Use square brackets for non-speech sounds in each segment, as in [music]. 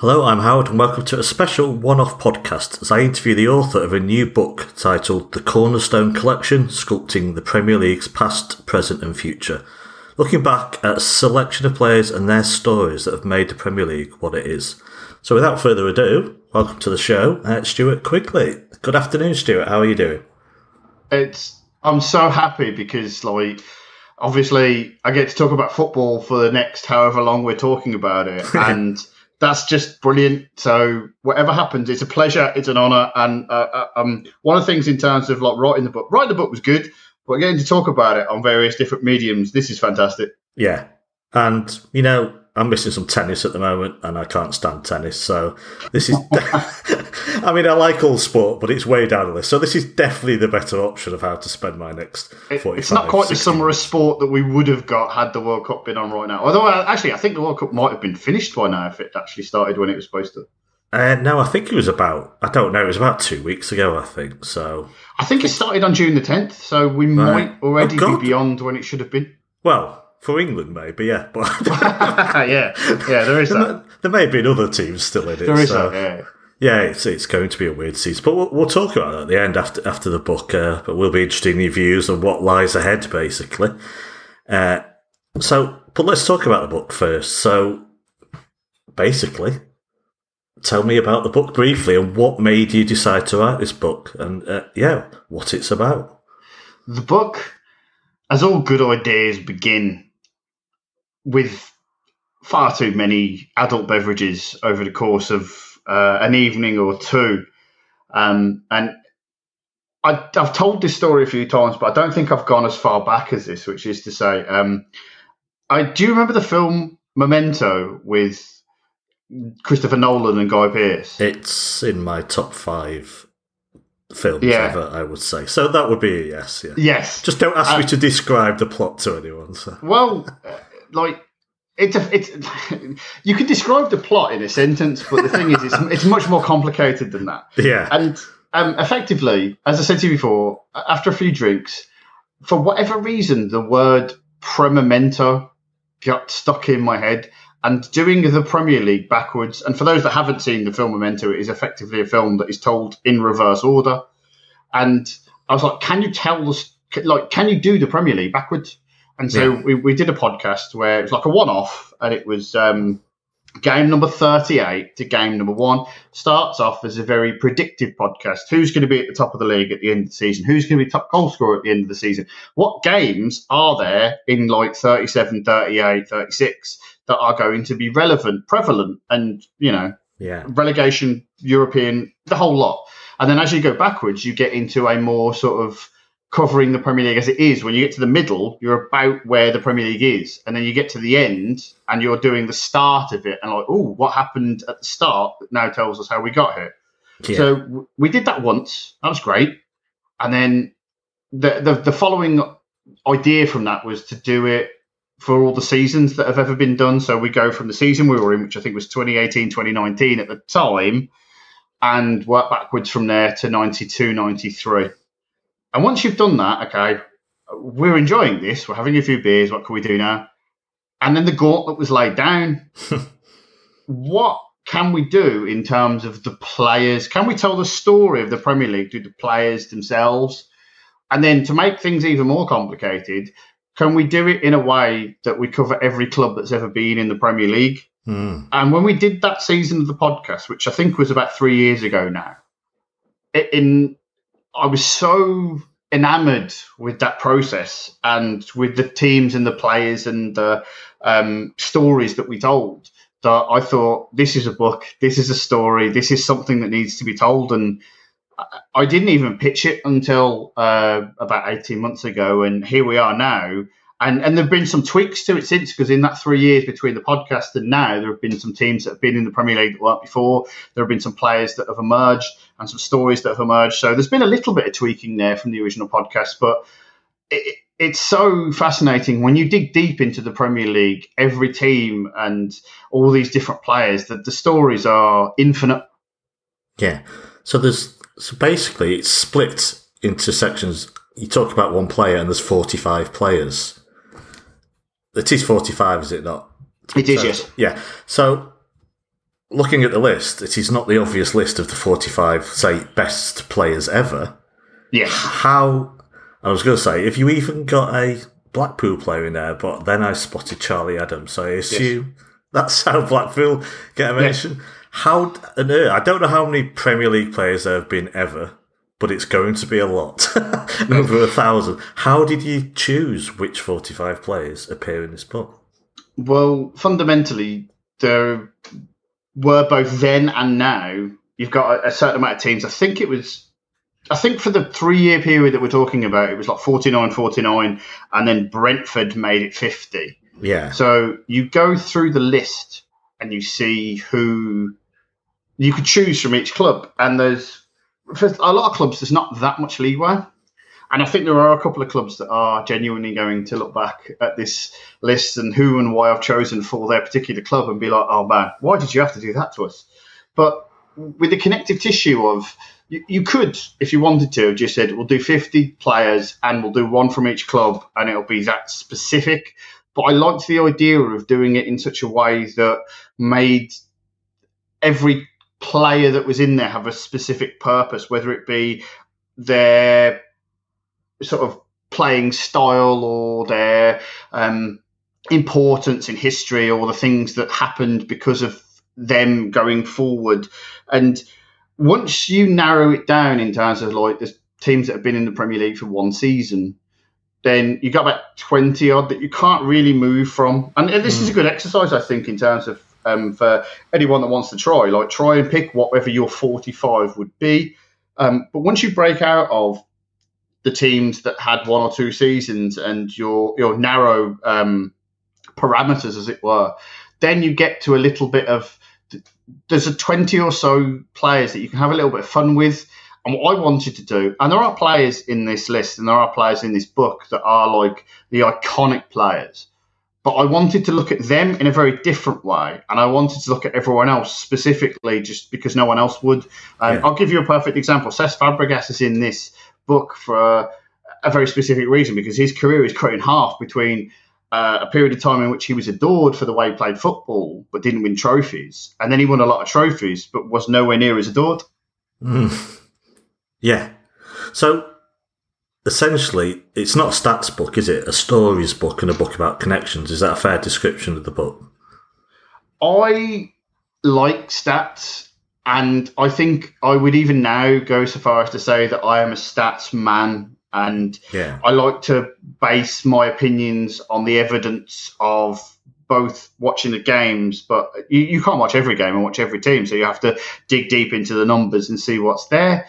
Hello, I'm Howard, and welcome to a special one off podcast as I interview the author of a new book titled The Cornerstone Collection Sculpting the Premier League's Past, Present, and Future. Looking back at a selection of players and their stories that have made the Premier League what it is. So, without further ado, welcome to the show, uh, Stuart Quigley. Good afternoon, Stuart. How are you doing? It's I'm so happy because, like, obviously, I get to talk about football for the next however long we're talking about it, [laughs] and that's just brilliant. So whatever happens, it's a pleasure, it's an honour, and uh, uh, um, one of the things in terms of like writing the book, writing the book was good, but getting to talk about it on various different mediums, this is fantastic. Yeah, and you know, I'm missing some tennis at the moment, and I can't stand tennis. So this is, [laughs] I mean, I like all sport, but it's way down the list. So this is definitely the better option of how to spend my next. It, it's not quite the summer of sport that we would have got had the World Cup been on right now. Although, uh, actually, I think the World Cup might have been finished by now if it actually started when it was supposed to. Uh, no, I think it was about. I don't know. It was about two weeks ago. I think so. I think it started on June the tenth, so we right. might already oh, be beyond when it should have been. Well, for England, maybe, yeah. But [laughs] [laughs] yeah, yeah, there is that. There may have been other teams still in it. There is so. that, yeah. Yeah, it's, it's going to be a weird season, but we'll, we'll talk about that at the end after after the book. Uh, but we'll be interested in your views on what lies ahead, basically. Uh, so, but let's talk about the book first. So, basically, tell me about the book briefly and what made you decide to write this book, and uh, yeah, what it's about. The book, as all good ideas begin, with far too many adult beverages over the course of uh, an evening or two. Um, and I, have told this story a few times, but I don't think I've gone as far back as this, which is to say, um, I do you remember the film Memento with Christopher Nolan and Guy Pearce? It's in my top five films yeah. ever, I would say. So that would be a yes. Yeah. Yes. Just don't ask uh, me to describe the plot to anyone. So. Well, like it's a, it's [laughs] you could describe the plot in a sentence, but the thing is, it's, it's much more complicated than that. Yeah, and um, effectively, as I said to you before, after a few drinks, for whatever reason, the word Premamento got stuck in my head. And doing the Premier League backwards, and for those that haven't seen the film Memento, it is effectively a film that is told in reverse order. And I was like, can you tell us, like, can you do the Premier League backwards? And so yeah. we, we did a podcast where it was like a one off, and it was um, game number 38 to game number one. Starts off as a very predictive podcast. Who's going to be at the top of the league at the end of the season? Who's going to be top goal scorer at the end of the season? What games are there in like 37, 38, 36 that are going to be relevant, prevalent, and, you know, yeah. relegation, European, the whole lot. And then as you go backwards, you get into a more sort of covering the Premier League as it is. When you get to the middle, you're about where the Premier League is, and then you get to the end, and you're doing the start of it, and like, oh, what happened at the start that now tells us how we got here. Yeah. So we did that once. That was great, and then the, the the following idea from that was to do it for all the seasons that have ever been done. So we go from the season we were in, which I think was 2018, 2019 at the time, and work backwards from there to 92, 93. And once you've done that, okay, we're enjoying this. We're having a few beers. What can we do now? And then the gauntlet was laid down. [laughs] what can we do in terms of the players? Can we tell the story of the Premier League to the players themselves? And then to make things even more complicated, can we do it in a way that we cover every club that's ever been in the Premier League? Mm. And when we did that season of the podcast, which I think was about three years ago now, in I was so enamored with that process and with the teams and the players and the um, stories that we told that I thought this is a book, this is a story, this is something that needs to be told. And I didn't even pitch it until uh, about 18 months ago. And here we are now and and there've been some tweaks to it since because in that three years between the podcast and now, there have been some teams that have been in the Premier League that weren't before. There have been some players that have emerged and some stories that have emerged. So there's been a little bit of tweaking there from the original podcast, but it, it's so fascinating when you dig deep into the Premier League, every team and all these different players. That the stories are infinite. Yeah. So there's so basically it's split into sections. You talk about one player and there's 45 players it is 45, is it not? It is, so, yes. Yeah. So looking at the list, it is not the obvious list of the 45, say, best players ever. Yeah. How, I was going to say, if you even got a Blackpool player in there, but then I spotted Charlie Adams, so I assume yes. that's how Blackpool get a mention. Yes. How, uh, I don't know how many Premier League players there have been ever, but it's going to be a lot, [laughs] [laughs] over a thousand. How did you choose which 45 players appear in this book? Well, fundamentally, there were both then and now. You've got a, a certain amount of teams. I think it was I think for the three year period that we're talking about, it was like 49 49, and then Brentford made it 50. Yeah. So you go through the list and you see who you could choose from each club. And there's, for a lot of clubs, there's not that much leeway. And I think there are a couple of clubs that are genuinely going to look back at this list and who and why I've chosen for their particular club and be like, oh man, why did you have to do that to us? But with the connective tissue of, you, you could, if you wanted to, just said, we'll do 50 players and we'll do one from each club and it'll be that specific. But I liked the idea of doing it in such a way that made every player that was in there have a specific purpose, whether it be their sort of playing style or their um, importance in history or the things that happened because of them going forward. And once you narrow it down in terms of like the teams that have been in the Premier League for one season, then you got about 20 odd that you can't really move from. And this mm. is a good exercise, I think, in terms of um, for anyone that wants to try. Like, try and pick whatever your 45 would be. Um, but once you break out of the teams that had one or two seasons and your your narrow um, parameters, as it were, then you get to a little bit of there's a 20 or so players that you can have a little bit of fun with. And what I wanted to do, and there are players in this list and there are players in this book that are like the iconic players, but I wanted to look at them in a very different way. And I wanted to look at everyone else specifically just because no one else would. Um, yeah. I'll give you a perfect example. Cesc Fabregas is in this book for a, very specific reason because his career is cut in half between uh, a period of time in which he was adored for the way he played football, but didn't win trophies, and then he won a lot of trophies, but was nowhere near as adored. Mm. Yeah. So essentially, it's not a stats book, is it? A stories book and a book about connections. Is that a fair description of the book? I like stats, and I think I would even now go so far as to say that I am a stats man and yeah. I like to base my opinions on the evidence of both watching the games, but you, you can't watch every game and watch every team, so you have to dig deep into the numbers and see what's there.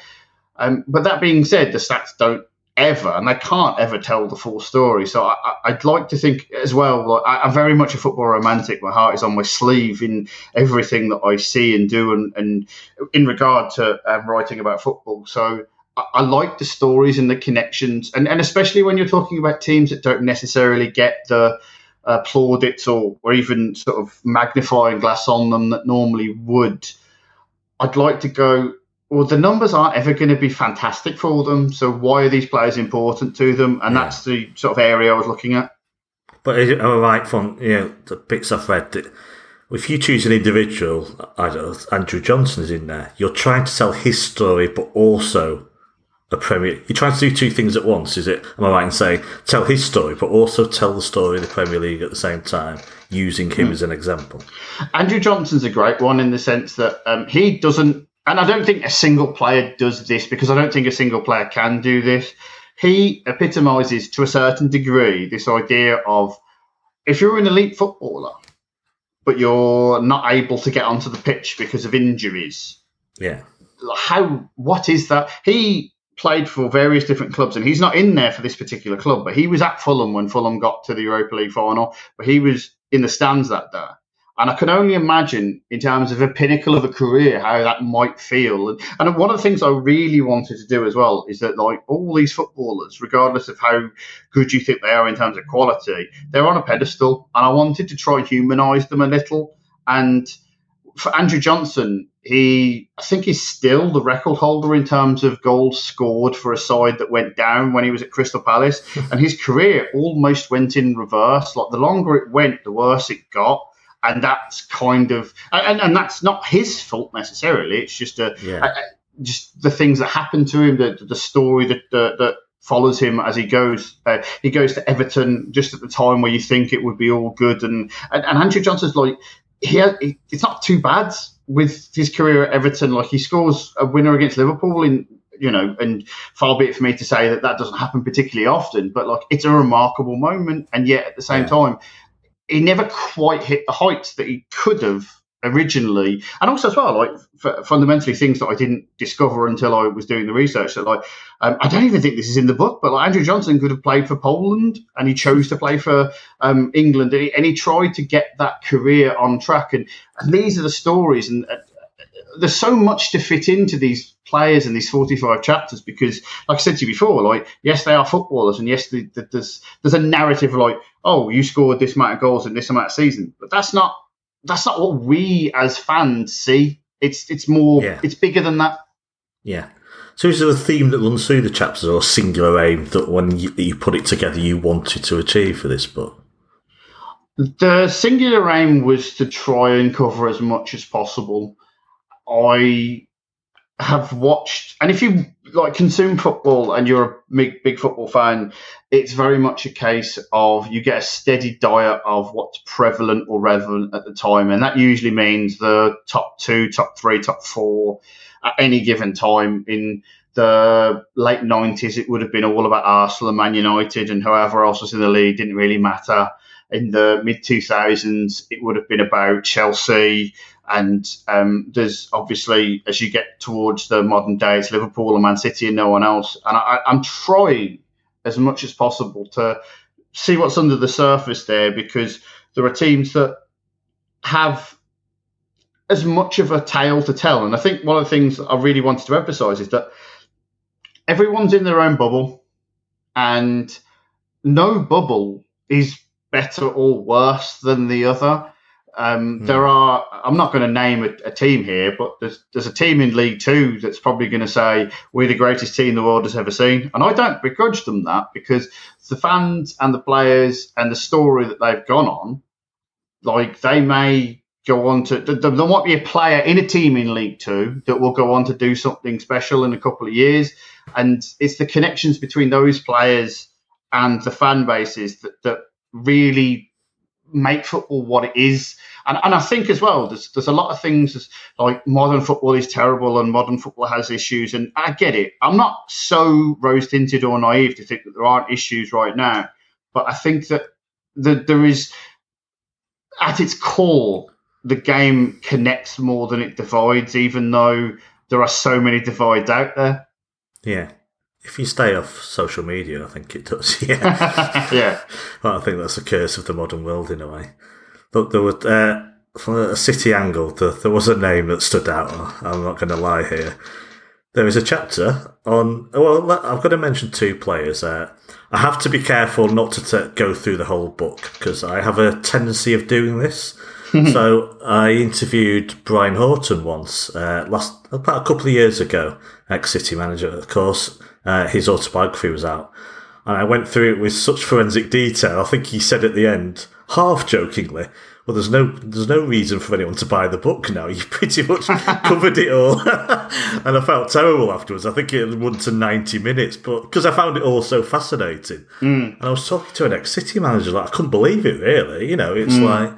Um, but that being said, the stats don't ever, and they can't ever tell the full story. So I, would like to think as well. Like I, am very much a football romantic. My heart is on my sleeve in everything that I see and do, and, and in regard to um, writing about football. So I like the stories and the connections, and, and especially when you're talking about teams that don't necessarily get the uh, plaudits or, or even sort of magnifying glass on them that normally would. I'd like to go, well, the numbers aren't ever going to be fantastic for them. So why are these players important to them? And yeah. that's the sort of area I was looking at. But is it all right from you know the bits I've read that if you choose an individual, I don't know, Andrew Johnson is in there. You're trying to tell his story, but also a Premier. You're trying to do two things at once, is it? Am I right in saying tell his story, but also tell the story of the Premier League at the same time, using him mm. as an example? Andrew Johnson's a great one in the sense that um, he doesn't, and I don't think a single player does this because I don't think a single player can do this. He epitomises to a certain degree this idea of if you're an elite footballer, but you're not able to get onto the pitch because of injuries. Yeah. How? What is that? He played for various different clubs, and he's not in there for this particular club, but he was at Fulham when Fulham got to the Europa League final, but he was in the stands that day. And I can only imagine, in terms of a pinnacle of a career, how that might feel. And, and one of the things I really wanted to do as well is that, like, all these footballers, regardless of how good you think they are in terms of quality, they're on a pedestal. And I wanted to try and humanise them a little. And for Andrew Johnson, he I think he's still the record holder in terms of goals scored for a side that went down when he was at Crystal Palace, [laughs] and his career almost went in reverse. Like the longer it went, the worse it got. And that's kind of and, and that's not his fault necessarily. It's just a, Yeah. a- just the things that happen to him, the the story that that, that follows him as he goes. Uh, he goes to Everton just at the time where you think it would be all good, and and, and Andrew Johnson's like he, he it's not too bad with his career at Everton. Like he scores a winner against Liverpool in. You know, and far be it for me to say that that doesn't happen particularly often, but like it's a remarkable moment, and yet at the same Yeah. time, he never quite hit the heights that he could have originally, and also as well, like f- fundamentally things that I didn't discover until I was doing the research. That like, um, I don't even think this is in the book, but like Andrew Johnson could have played for Poland, and he chose to play for um, England, and he, and he tried to get that career on track. And, and these are the stories, and uh, there's so much to fit into these players in these 45 chapters because, like I said to you before, like yes, they are footballers, and yes, the, the, there's there's a narrative like, oh, you scored this amount of goals in this amount of season, but that's not that's not what we as fans see. It's it's more Yeah. it's bigger than that. Yeah. So is there a theme that runs through the chapters or a singular aim that when you, you put it together you wanted to achieve for this book? The singular aim was to try and cover as much as possible. I have watched, and if you like consume football and you're a big, big football fan, it's very much a case of you get a steady diet of what's prevalent or relevant at the time, and that usually means the top two, top three, top four at any given time. In the late 90s, it would have been all about Arsenal and Man United, and whoever else was in the league didn't really matter. In the mid 2000s, it would have been about Chelsea. And um, there's obviously, as you get towards the modern day, it's Liverpool and Man City and no one else. And I, I'm trying as much as possible to see what's under the surface there because there are teams that have as much of a tale to tell. And I think one of the things I really wanted to emphasize is that everyone's in their own bubble and no bubble is better or worse than the other. Um, Hmm. There are. I'm not going to name a, a team here, but there's there's a team in League Two that's probably going to say we're the greatest team the world has ever seen, and I don't begrudge them that because the fans and the players and the story that they've gone on, like they may go on to. There, there might be a player in a team in League Two that will go on to do something special in a couple of years, and it's the connections between those players and the fan bases that that really make football what it is. And, and I think as well, there's there's a lot of things like modern football is terrible and modern football has issues. And I get it. I'm not so rose tinted or naive to think that there aren't issues right now. But I think that the, there is, at its core, the game connects more than it divides, even though there are so many divides out there. Yeah. If you stay off social media, I think it does. [laughs] Yeah. [laughs] yeah. Well, I think that's a curse of the modern world in a way. Look, there was uh, from a city angle, there, there was a name that stood out. I'm not going to lie here. There is a chapter on. Well, I've got to mention two players. Uh, I have to be careful not to t- go through the whole book because I have a tendency of doing this. [laughs] so I interviewed Brian Horton once, uh, last about a couple of years ago, ex City manager, of course. Uh, his autobiography was out, and I went through it with such forensic detail. I think he said at the end, half jokingly, "Well, there's no there's no reason for anyone to buy the book now. [laughs] You pretty much covered it all." [laughs] and I felt terrible afterwards. I think it went to ninety minutes, but because I found it all so fascinating. And I was talking to an ex-City manager, like I couldn't believe it. Really, you know, it's like,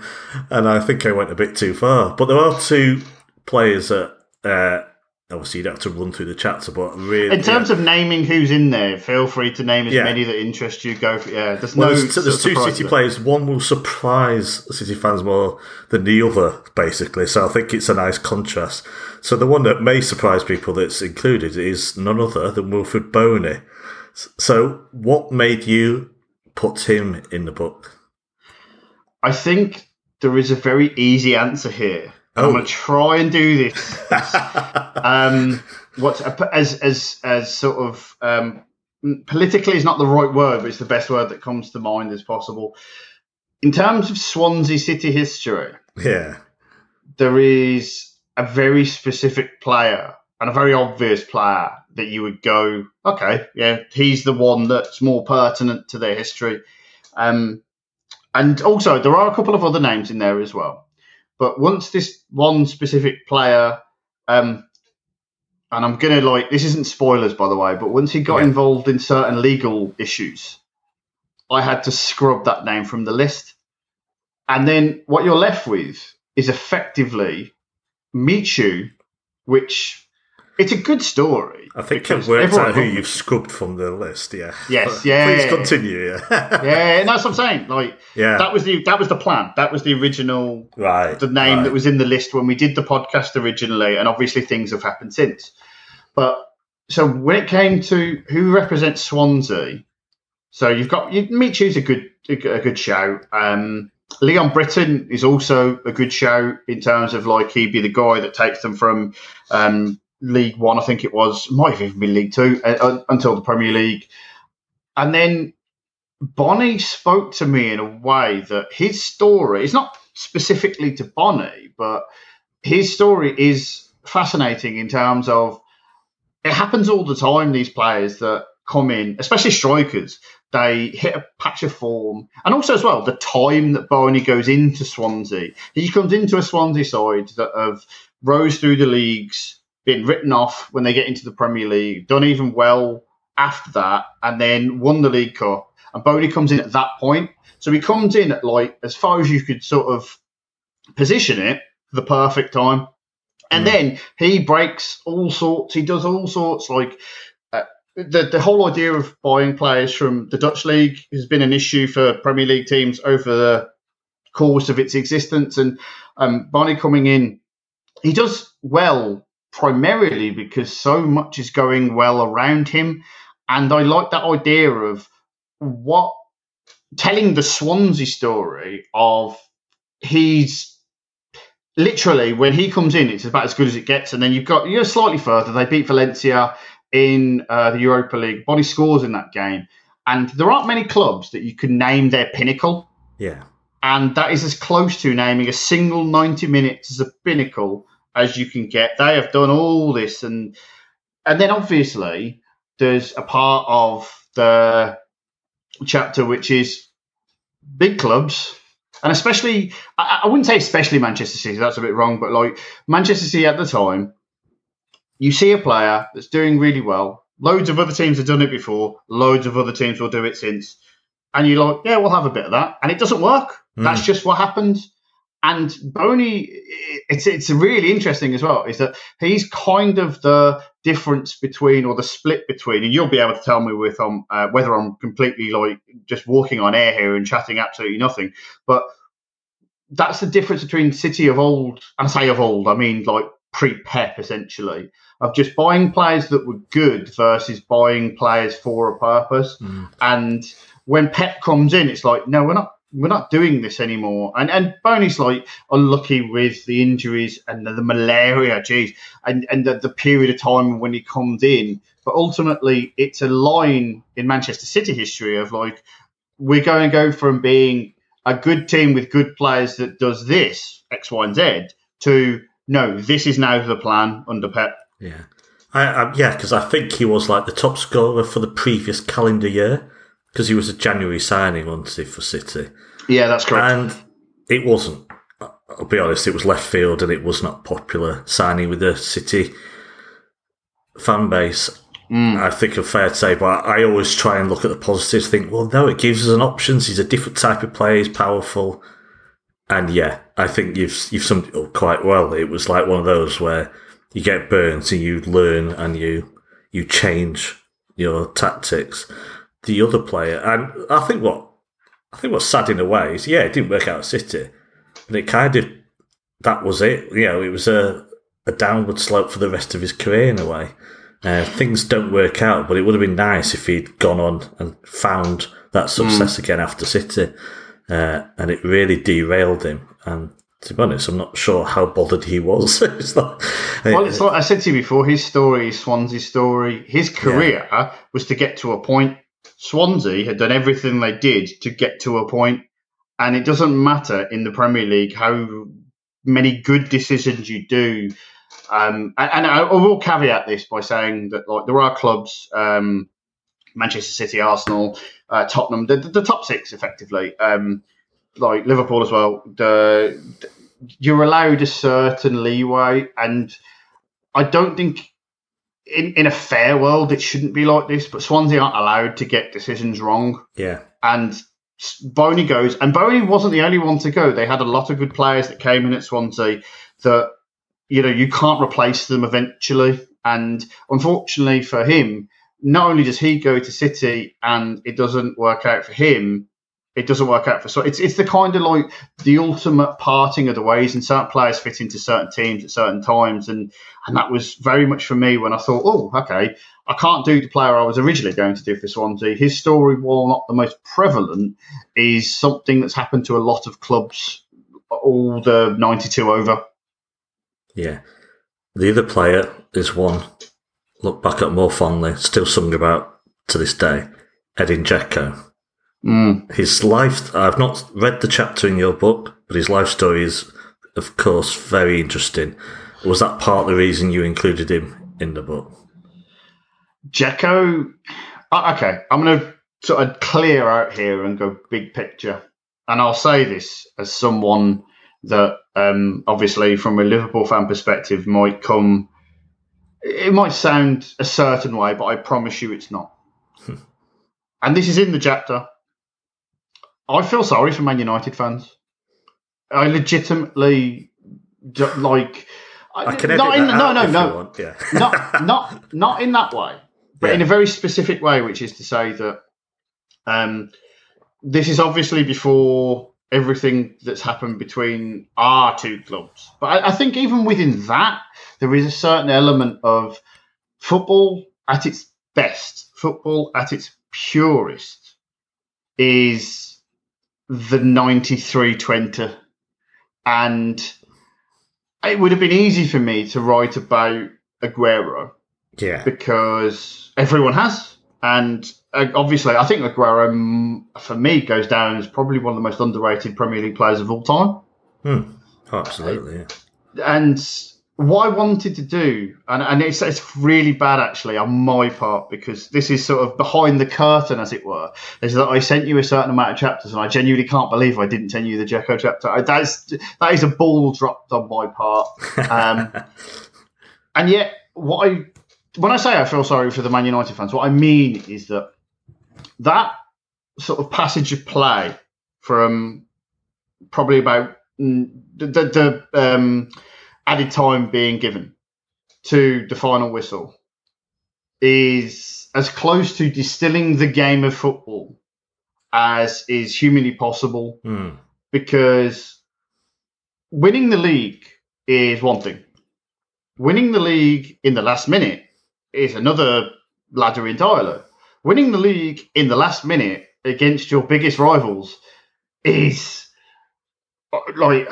and I think I went a bit too far. But there are two players that. Uh, Obviously, you don't have to run through the chapter, but really, In terms of naming who's in there, feel free to name as Yeah. many that interest you. Go for yeah. There's Well, no. there's, there's two City there. players. One will surprise City fans more than the other, basically. So I think it's a nice contrast. So the one that may surprise people that's included is none other than Wilfried Bony. So what made you put him in the book? I think there is a very easy answer here. Oh. I'm going to try and do this. [laughs] um, what as as as sort of um, politically is not the right word, but it's the best word that comes to mind as possible. In terms of Swansea City history, yeah, there is a very specific player and a very obvious player that you would go, okay, yeah, he's the one that's more pertinent to their history. Um, and also, there are a couple of other names in there as well. But once this one specific player, um, and I'm gonna like this isn't spoilers by the way, but once he got Yeah. involved in certain legal issues, I had to scrub that name from the list. And then what you're left with is effectively Michu, which it's a good story. I think I've worked out who you've scrubbed from the list. Yeah. Yes, [laughs] yeah, Please continue. Yeah. Yeah, and that's what I'm saying. Like yeah. that was the that was the plan. That was the original right. the name right. that was in the list when we did the podcast originally, and obviously things have happened since. But so when it came to who represents Swansea, so you've got you, Michu's a good a good show. Um, Leon Britton is also a good show in terms of like he'd be the guy that takes them from um, League One, I think it was, might have even been League Two uh, uh, until the Premier League, and then Bony spoke to me in a way that his story is not specifically to Bony, but his story is fascinating in terms of it happens all the time. These players that come in, especially strikers, they hit a patch of form, and also as well the time that Bony goes into Swansea. He comes into a Swansea side that have rose through the leagues, been written off when they get into the Premier League, done even well after that, and then won the League Cup. And Bony comes in at that point, so he comes in at like as far as you could sort of position it, the perfect time. And Mm. then he breaks all sorts. He does all sorts. Like uh, the the whole idea of buying players from the Dutch league has been an issue for Premier League teams over the course of its existence. And um, Bony coming in, he does well primarily because so much is going well around him. And I like that idea of what telling the Swansea story of he's literally when he comes in, it's about as good as it gets. And then you've got you're slightly further. They beat Valencia in uh, the Europa League. Bony scores in that game, and there aren't many clubs that you can name their pinnacle. Yeah. And that is as close to naming a single 90 minutes as a pinnacle as you can get. They have done all this, and and then obviously there's a part of the chapter which is big clubs, and especially I, I wouldn't say especially Manchester City. That's a bit wrong, but like Manchester City at the time, you see a player that's doing really well. Loads of other teams have done it before. Loads of other teams will do it since. And you're like, yeah, we'll have a bit of that, and it doesn't work. Mm. That's just what happens. And Bony, it's it's really interesting as well. Is that he's kind of the difference between, or the split between, and you'll be able to tell me with um uh, whether I'm completely like just walking on air here and chatting absolutely nothing. But that's the difference between City of old, and I say of old, I mean like pre-Pep essentially, of just buying players that were good versus buying players for a purpose. Mm. And when Pep comes in, it's like, no, we're not we're not doing this anymore. And and Bony's like unlucky with the injuries and the, the malaria, geez, and and the, the period of time when he comes in. But ultimately, it's a line in Manchester City history of like we're going to go from being a good team with good players that does this X, Y, and Z to no, this is now the plan under Pep. Yeah. I, I, yeah, because I think he was like the top scorer for the previous calendar year because he was a January signing, wasn't he, for City? Yeah, that's correct. And it wasn't. I'll be honest, it was left field and it was not popular signing with the City fan base. Mm. I think it's fair to say, but I always try and look at the positives. Think, well, no, it gives us an options. He's a different type of player. He's powerful, and yeah, I think you've you've summed it up quite well. It was like one of those where you get burnt and you learn and you you change your tactics. The other player, and I think what I think what's sad in a way is, yeah, it didn't work out at City, and it kind of that was it. You know, it was a a downward slope for the rest of his career in a way. Uh, things don't work out, but it would have been nice if he'd gone on and found that success again after City, uh, and it really derailed him. And to be honest, I'm not sure how bothered he was. [laughs] it's not, Well, it's like I said to you before. His story, Swansea's story. His career was to get to a point. Swansea had done everything they did to get to a point, and it doesn't matter in the Premier League how many good decisions you do. Um, and, and I, will caveat this by saying that like there are clubs, um, Manchester City, Arsenal, uh, Tottenham, the, the top six effectively, um, like Liverpool as well. The, you're allowed a certain leeway, and I don't think in in a fair world it shouldn't be like this. But Swansea aren't allowed to get decisions wrong, Yeah. and Bony goes, and Bony wasn't the only one to go. They had a lot of good players that came in at Swansea that you know you can't replace them eventually. And unfortunately for him, not only does he go to City and it doesn't work out for him, it doesn't work out for so it's it's the kind of like the ultimate parting of the ways and certain players fit into certain teams at certain times and and that was very much for me when I thought, oh, okay, I can't do the player I was originally going to do for Swansea. His story, while not the most prevalent, is something that's happened to a lot of clubs all the ninety two over. Yeah. The other player is one look back at more fondly, still sung about to this day, Edin Dzeko. Mm. His life, I've not read the chapter in your book, but his life story is, of course, very interesting. Was that part of the reason you included him in the book? Dzeko, uh, okay, I'm going to sort of clear out here and go big picture. And I'll say this as someone that, um, obviously, from a Liverpool fan perspective, might come. It might sound a certain way, but I promise you it's not. and this is in the chapter. I feel sorry for Man United fans. I legitimately like. I can not in, that no, no, no. Yeah. [laughs] not not not in that way, but in a very specific way, which is to say that um, this is obviously before everything that's happened between our two clubs. But I, I think even within that, there is a certain element of football at its best, football at its purest, is the 93 20. And it would have been easy for me to write about Aguero yeah. because everyone has. And uh, obviously, I think Aguero, for me, goes down as probably one of the most underrated Premier League players of all time. Hmm. Oh, absolutely. And what I wanted to do, and, and it's, it's really bad actually on my part because this is sort of behind the curtain, as it were, is that I sent you a certain amount of chapters, and I genuinely can't believe I didn't send you the Dzeko chapter. I- That's that is a ball dropped on my part. Um, [laughs] and yet, what I when I say I feel sorry for the Man United fans, what I mean is that that sort of passage of play from probably about mm, the, the, the um, added time being given to the final whistle is as close to distilling the game of football as is humanly possible Hmm. because winning the league is one thing. Winning the league in the last minute is another ladder entirely. Winning the league in the last minute against your biggest rivals is uh, like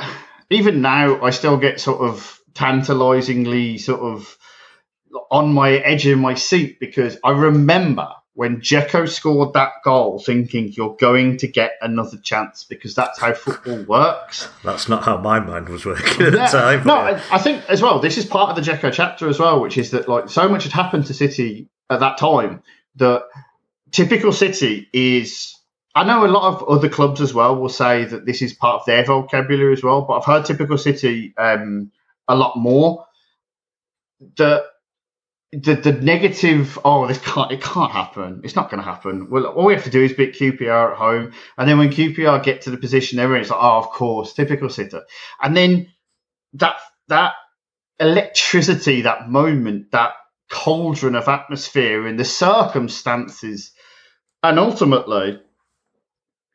even now I still get sort of tantalizingly sort of on my edge of my seat because I remember when Dzeko scored that goal thinking you're going to get another chance because that's how football works. That's not how my mind was working at the time. No, I, I think as well. This is part of the Dzeko chapter as well, which is that like so much had happened to City at that time that typical City is. I know a lot of other clubs as well will say that this is part of their vocabulary as well, but I've heard typical City um, a lot more. The the the negative. Oh, this can't. It can't happen. It's not going to happen. Well, all we have to do is beat QPR at home, and then when QPR get to the position they're in, it's like, oh, of course, typical City. And then that that electricity, that moment, that cauldron of atmosphere and the circumstances, and ultimately,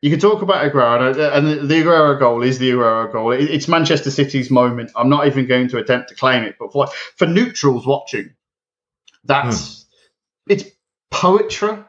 you can talk about Aguero, and uh, and the Aguero goal is the Aguero goal. It's Manchester City's moment. I'm not even going to attempt to claim it, but for for neutrals watching, that's hmm. it's poetry.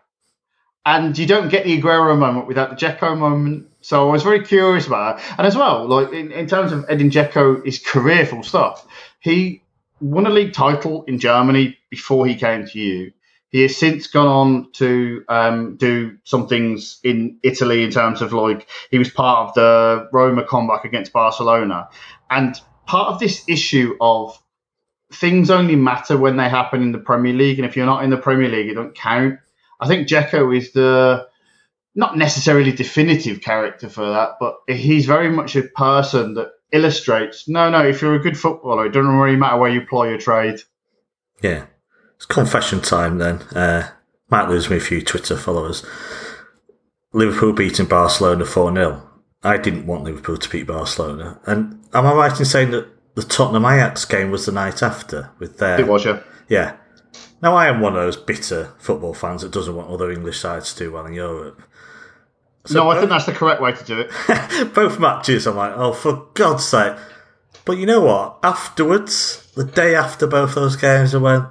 And you don't get the Aguero moment without the Dzeko moment. So I was very curious about that. And as well, like in, in terms of Edin Dzeko, his career full stuff, he won a league title in Germany before he came to you. He has since gone on to um, do some things in Italy in terms of like he was part of the Roma comeback against Barcelona. And part of this issue of things only matter when they happen in the Premier League, and if you're not in the Premier League, it don't count. I think Dzeko is the not necessarily definitive character for that, but he's very much a person that illustrates no, no, if you're a good footballer, it doesn't really matter where you ply your trade. Yeah. It's confession time then. Uh, might lose me a few Twitter followers. Liverpool beating Barcelona 4 0. I didn't want Liverpool to beat Barcelona. And am I right in saying that the Tottenham Ajax game was the night after with their. It was, yeah. Yeah. Now, I am one of those bitter football fans that doesn't want other English sides to do well in Europe. So no, I think that's the correct way to do it. [laughs] both matches, I'm like, oh, for God's sake. But you know what? Afterwards, the day after both those games, I went,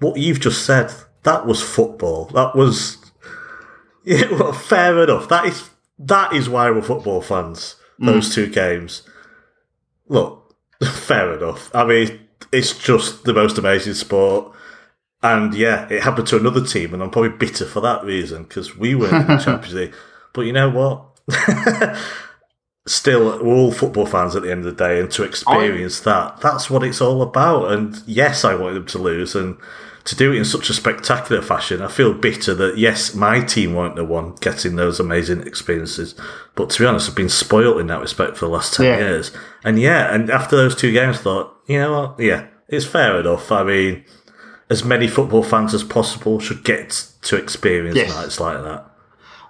what you've just said, that was football. That was. [laughs] Yeah, well, fair enough. That is that is why we're football fans. Those mm. two games. Look, [laughs] fair enough. I mean, it's just the most amazing sport. And yeah, it happened to another team, and I'm probably bitter for that reason because we were in the [laughs] Champions League. But you know what? Still, we're all football fans at the end of the day, and to experience I... that, that's what it's all about. And yes, I wanted them to lose, and to do it in such a spectacular fashion, I feel bitter that yes, my team weren't the one getting those amazing experiences. But to be honest, I've been spoiled in that respect for the last 10 yeah. years. And yeah, and after those two games, I thought, you know what? Yeah, it's fair enough. I mean, as many football fans as possible should get to experience yes. nights like that.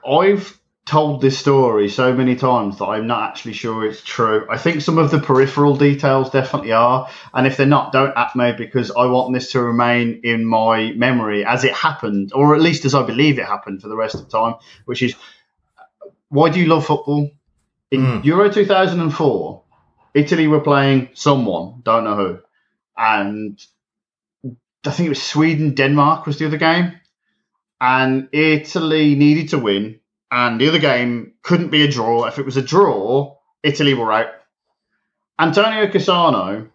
I've told this story so many times that I'm not actually sure it's true. I think some of the peripheral details definitely are, and if they're not, don't at me because I want this to remain in my memory as it happened, or at least as I believe it happened for the rest of the time. Which is, why do you love football? In mm. Euro 2004, Italy were playing someone, don't know who, and I think it was Sweden Denmark was the other game, and Italy needed to win and the other game couldn't be a draw. If it was a draw, Italy were out. Antonio Cassano,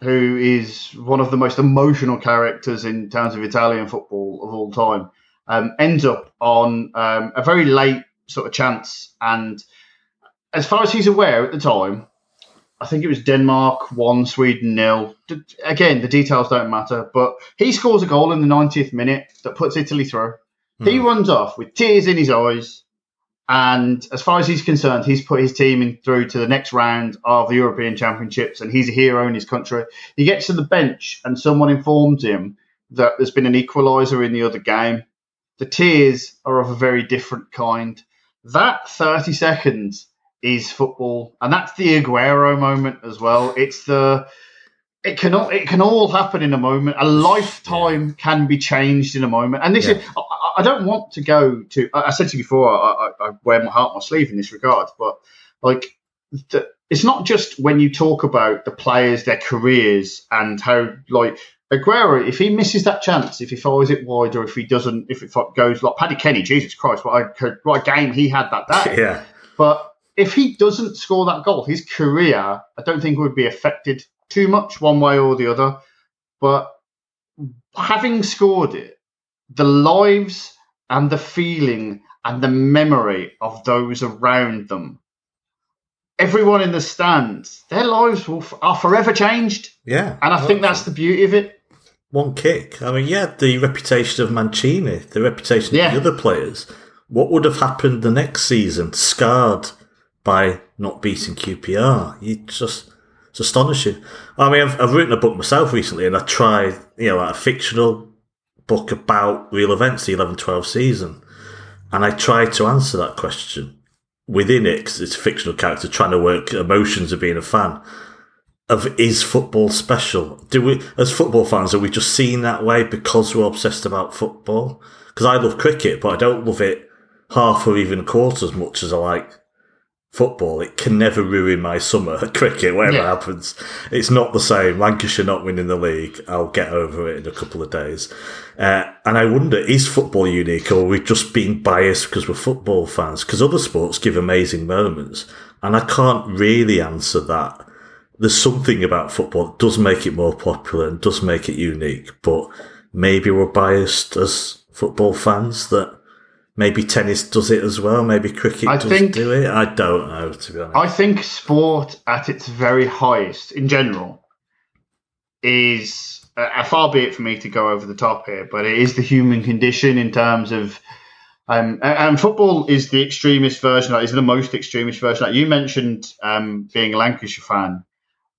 who is one of the most emotional characters in terms of Italian football of all time, um, ends up on um, a very late sort of chance. And as far as he's aware at the time, I think it was Denmark one, Sweden nil. Again, the details don't matter, but he scores a goal in the 90th minute that puts Italy through. Mm. He hmm. runs off with tears in his eyes and as far as he's concerned, he's put his team in through to the next round of the European Championships, and he's a hero in his country. He gets to the bench, and someone informs him that there's been an equaliser in the other game. The tears are of a very different kind. That 30 seconds is football, and that's the Aguero moment as well. It's the it can all, it can all happen in a moment. A lifetime yeah. can be changed in a moment. And this yeah. is I, I, don't want to go to. I, said to you before, I, I, wear my heart on my sleeve in this regard, but like the, it's not just when you talk about the players, their careers, and how like Aguero, if he misses that chance, if he follows it wide, or if he doesn't, if it goes like Paddy Kenny, Jesus Christ, what a, what a game he had that day. [laughs] Yeah. But if he doesn't score that goal, his career, I don't think would be affected too much one way or the other. But having scored it, the lives and the feeling and the memory of those around them, everyone in the stands, their lives will, are forever changed. Yeah. And I think oh. that's the beauty of it. One kick. I mean, yeah, the reputation of Mancini, the reputation yeah. of the other players. What would have happened the next season, scarred by not beating QPR? You just it's astonishing. I mean, I've, I've written a book myself recently, and I tried, you know, like a fictional book about real events, the 11 12 season. And I tried to answer that question within it, because it's a fictional character trying to work emotions of being a fan. Of is football special? Do we, as football fans, are we just seen that way because we're obsessed about football? Because I love cricket, but I don't love it half or even a quarter as much as I like football, it can never ruin my summer at [laughs] cricket, whatever yeah. happens. It's not the same. Lancashire not winning the league, I'll get over it in a couple of days. Uh, and I wonder, is football unique or are we just being biased because we're football fans? Because other sports give amazing moments. And I can't really answer that. There's something about football that does make it more popular and does make it unique, but maybe we're biased as football fans that Maybe tennis does it as well. Maybe cricket I does think, do it. I don't know, to be honest. I think sport at its very highest, in general, is uh, far be it for me to go over the top here, but it is the human condition in terms of Um, and, and football is the extremist version. Is the most extremist version. You mentioned um, being a Lancashire fan.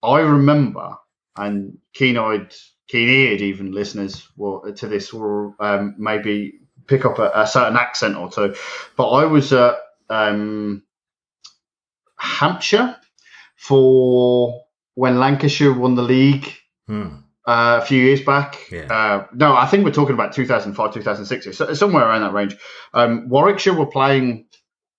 I remember, and keen-eyed, keen-eared, even listeners will, to this will um, maybe pick up a, a, certain accent or two. But I was at um, Hampshire for when Lancashire won the league. Hmm. Uh, a few years back. Yeah. Uh, no, I think we're talking about 2005, 2006, so, somewhere around that range. Um, Warwickshire were playing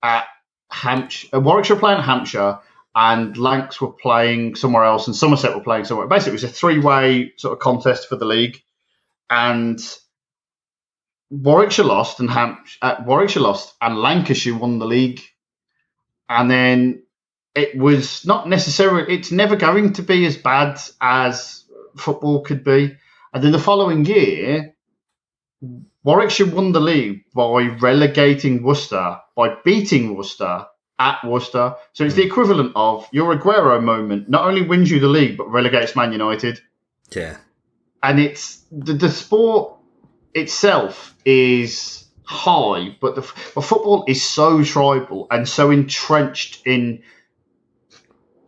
at Hampshire. Uh, Warwickshire playing at Hampshire, and Lancs were playing somewhere else, and Somerset were playing somewhere. Basically, it was a three-way sort of contest for the league, and Warwickshire lost, and Hampshire, uh, Warwickshire lost, and Lancashire won the league, and then it was not necessarily. It's never going to be as bad as football could be. And then the following year, Warwickshire won the league by relegating Worcester, by beating Worcester at Worcester. So it's the equivalent of your Aguero moment. Not only wins you the league, but relegates Man United. Yeah. And it's the, the sport itself is high, but the but football is so tribal and so entrenched in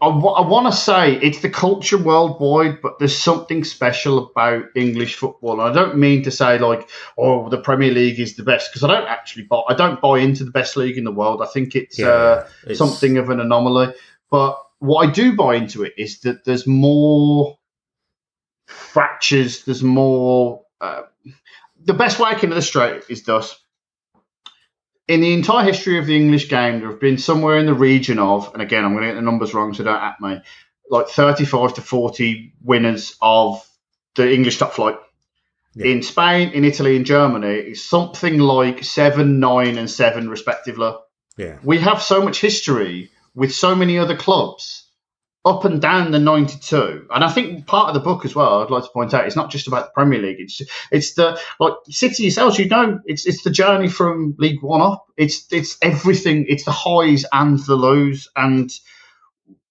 I, w- I want to say it's the culture worldwide, but there's something special about English football. And I don't mean to say like, oh, the Premier League is the best because I don't actually buy. I don't buy into the best league in the world. I think it's, Yeah, uh, it's- something of an anomaly. But what I do buy into it is that there's more fractures. There's more. Uh, the best way I can illustrate it is thus in the entire history of the English game, there have been somewhere in the region of, and again, I'm going to get the numbers wrong, so don't at me, like 35 to 40 winners of the English top flight. Yeah. In Spain, in Italy, in Germany, it's something like seven, nine, and seven, respectively. Yeah. We have so much history with so many other clubs up and down the 92 and i think part of the book as well i'd like to point out it's not just about the premier league. It's it's the like city yourselves you know it's it's the journey from league one up. It's it's everything. It's the highs and the lows. And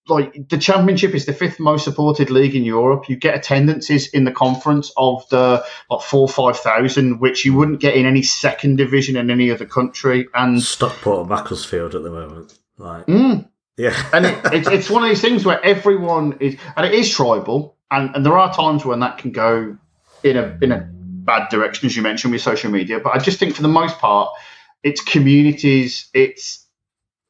like the championship is the fifth most supported league in europe. You get attendances in the conference of the like four five thousand which you wouldn't get in any second division in any other country. And Stockport and Macclesfield at the moment. Like, mm, yeah. and it, it's it's one of these things where everyone is, and it is tribal, and, and there are times when that can go in a in a bad direction, as you mentioned with social media. But I just think for the most part, it's communities, it's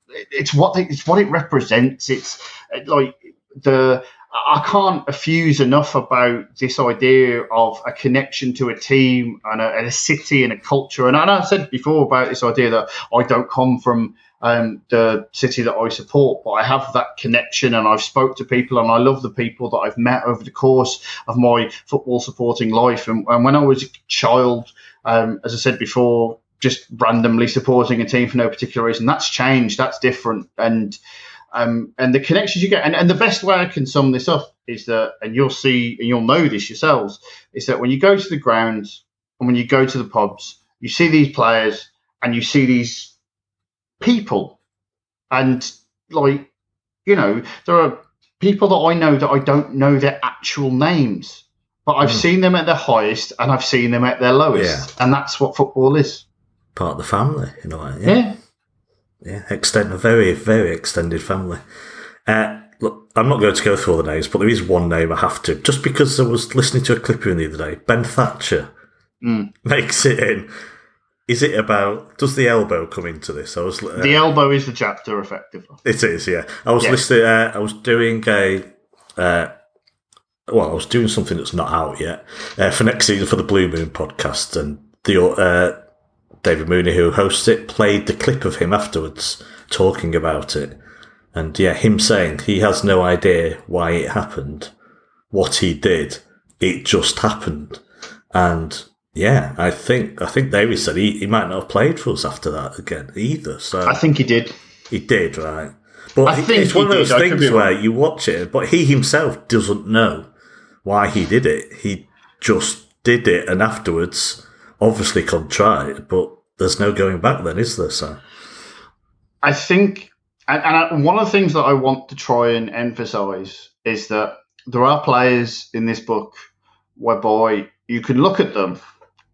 it's what they, it's what it represents. It's like the I can't effuse enough about this idea of a connection to a team and a, and a city and a culture. And, and I said before about this idea that I don't come from um, the city that I support, but I have that connection and I've spoke to people and I love the people that I've met over the course of my football supporting life. And, and when I was a child, um, as I said before, just randomly supporting a team for no particular reason, that's changed. That's different. And um, and the connections you get, and, and the best way I can sum this up is that, and you'll see, and you'll know this yourselves, is that when you go to the grounds and when you go to the pubs, you see these players and you see these people, and like, you know, there are people that I know that I don't know their actual names, but I've Mm. seen them at their highest and I've seen them at their lowest, and that's what football is. Part of the family, you know. Like, Yeah. Yeah, extend a very, very extended family. Uh, look, I'm not going to go through all the names, but there is one name I have to, just because I was listening to a clip him the other day. Ben Thatcher Mm. [laughs] makes it in. Is it about? Does the elbow come into this? I was. Uh, The elbow is the chapter, effectively. it is, yeah. I was Yeah. listening. Uh, I was doing a. Uh, well, I was doing something that's not out yet uh, for next season for the Blue Moon podcast, and the uh, David Mooney, who hosts it, played the clip of him afterwards talking about it, and yeah, him saying he has no idea why it happened, what he did, it just happened, and yeah, I think I think David said he, he might not have played for us after that again either. So I think he did. he did, right? But I think it's one of those did, things where wrong. you watch it, but he himself doesn't know why he did it. He just did it, and afterwards, obviously contrite. But there's no going back. Then is there? So I think, and, and I, one of the things that I want to try and emphasize is that there are players in this book whereby you can look at them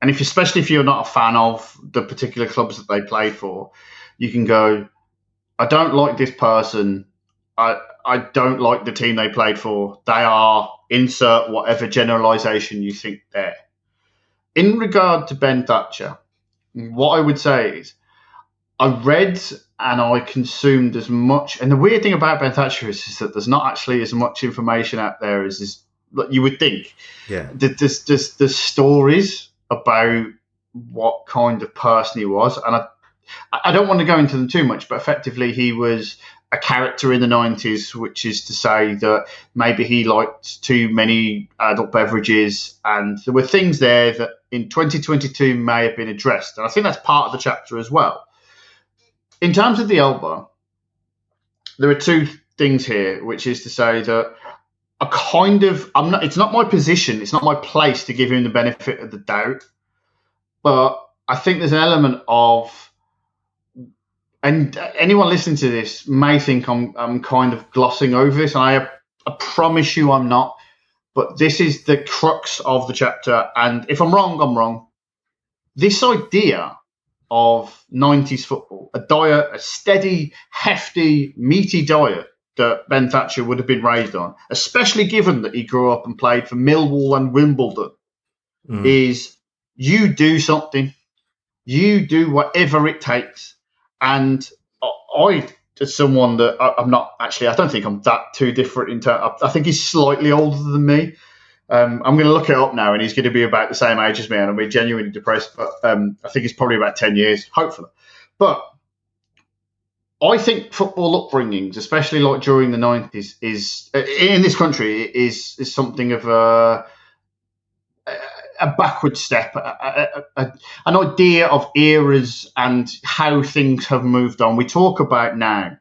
and if especially if you're not a fan of the particular clubs that they play for, you can go, I don't like this person. I I don't like the team they played for. They are insert whatever generalisation you think there. In regard to Ben Thatcher, what I would say is I read and I consumed as much. And the weird thing about Ben Thatcher is, is that there's not actually as much information out there as is, you would think. Yeah. There's, there's, there's stories about what kind of person he was. And I, I don't want to go into them too much, but effectively, he was a character in the 90s, which is to say that maybe he liked too many adult beverages. And there were things there that in 2022 may have been addressed. And I think that's part of the chapter as well. In terms of the elbow, there are two things here, which is to say that a kind of I'm not it's not my position, it's not my place to give him the benefit of the doubt. But I think there's an element of and anyone listening to this may think I'm I'm kind of glossing over this, and I, I promise you I'm not. But this is the crux of the chapter, and if I'm wrong, I'm wrong. This idea of 90s football, a diet, a steady, hefty, meaty diet that Ben Thatcher would have been raised on, especially given that he grew up and played for Millwall and Wimbledon, mm. is you do something, you do whatever it takes and I, as someone that I, am not actually, I don't think I'm that too different in terms. I think he's slightly older than me. Um, I'm going to look it up now, and he's going to be about the same age as me, and I'll be genuinely depressed. But um, I think he's probably about ten years, hopefully. But I think football upbringings, especially like during the '90s, is in this country is is something of a a backward step, a, a, a, an idea of eras and how things have moved on. We talk about now